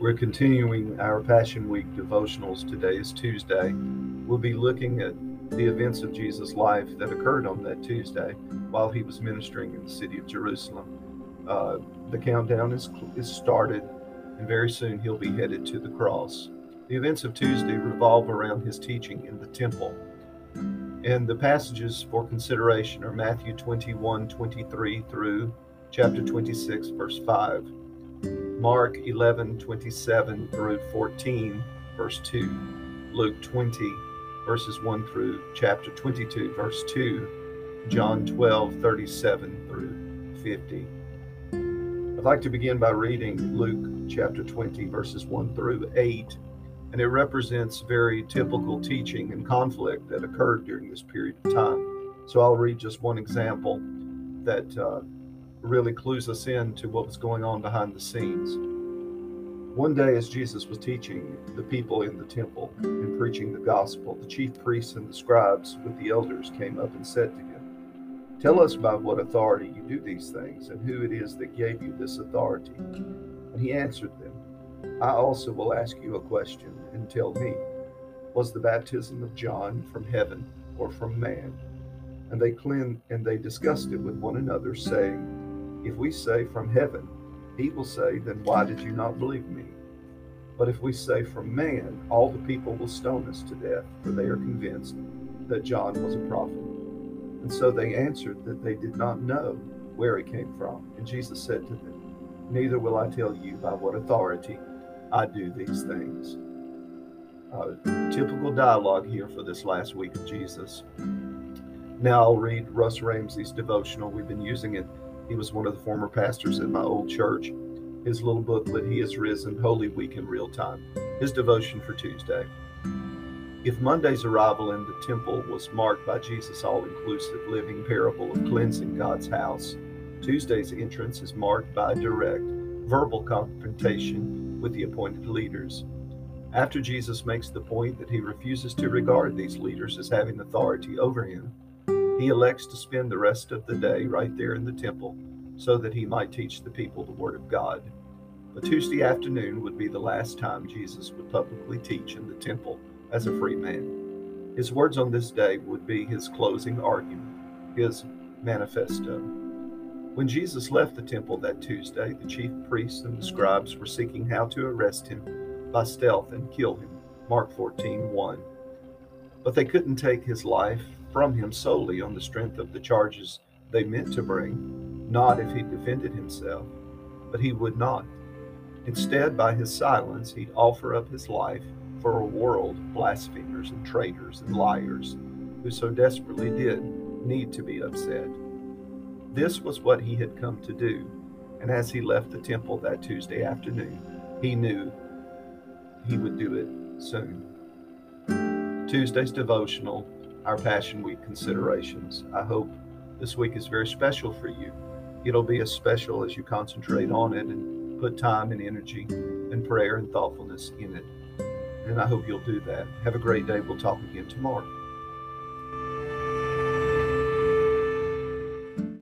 We're continuing our Passion Week devotionals. Today is Tuesday. We'll be looking at the events of Jesus' life that occurred on that Tuesday while he was ministering in the city of Jerusalem. Uh, the countdown is, is started, and very soon he'll be headed to the cross. The events of Tuesday revolve around his teaching in the temple. And the passages for consideration are Matthew 21 23 through chapter 26, verse 5, Mark 11 27 through 14, verse 2, Luke 20, verses 1 through chapter 22, verse 2, John 12 37 through 50. I'd like to begin by reading Luke chapter 20, verses 1 through 8, and it represents very typical teaching and conflict that occurred during this period of time. So I'll read just one example that uh, really clues us in to what was going on behind the scenes. One day, as Jesus was teaching the people in the temple and preaching the gospel, the chief priests and the scribes with the elders came up and said to him, Tell us by what authority you do these things, and who it is that gave you this authority. And he answered them, I also will ask you a question, and tell me, was the baptism of John from heaven or from man? And they clean, and they discussed it with one another, saying, If we say from heaven, he will say, Then why did you not believe me? But if we say from man, all the people will stone us to death, for they are convinced that John was a prophet. And so they answered that they did not know where he came from. And Jesus said to them, Neither will I tell you by what authority I do these things. Uh, typical dialogue here for this last week of Jesus. Now I'll read Russ Ramsey's devotional. We've been using it. He was one of the former pastors in my old church. His little booklet, He Has Risen Holy Week in Real Time. His devotion for Tuesday. If Monday's arrival in the temple was marked by Jesus' all inclusive living parable of cleansing God's house, Tuesday's entrance is marked by a direct verbal confrontation with the appointed leaders. After Jesus makes the point that he refuses to regard these leaders as having authority over him, he elects to spend the rest of the day right there in the temple so that he might teach the people the Word of God. But Tuesday afternoon would be the last time Jesus would publicly teach in the temple as a free man. His words on this day would be his closing argument, his manifesto. When Jesus left the temple that Tuesday, the chief priests and the scribes were seeking how to arrest him by stealth and kill him. Mark 14 1. But they couldn't take his life from him solely on the strength of the charges they meant to bring, not if he defended himself. But he would not. Instead, by his silence, he'd offer up his life for a world of blasphemers and traitors and liars who so desperately did need to be upset. This was what he had come to do, and as he left the temple that Tuesday afternoon, he knew he would do it soon. Tuesday's devotional, our Passion Week considerations. I hope this week is very special for you. It'll be as special as you concentrate on it and put time and energy and prayer and thoughtfulness in it and I hope you'll do that. Have a great day. We'll talk again tomorrow.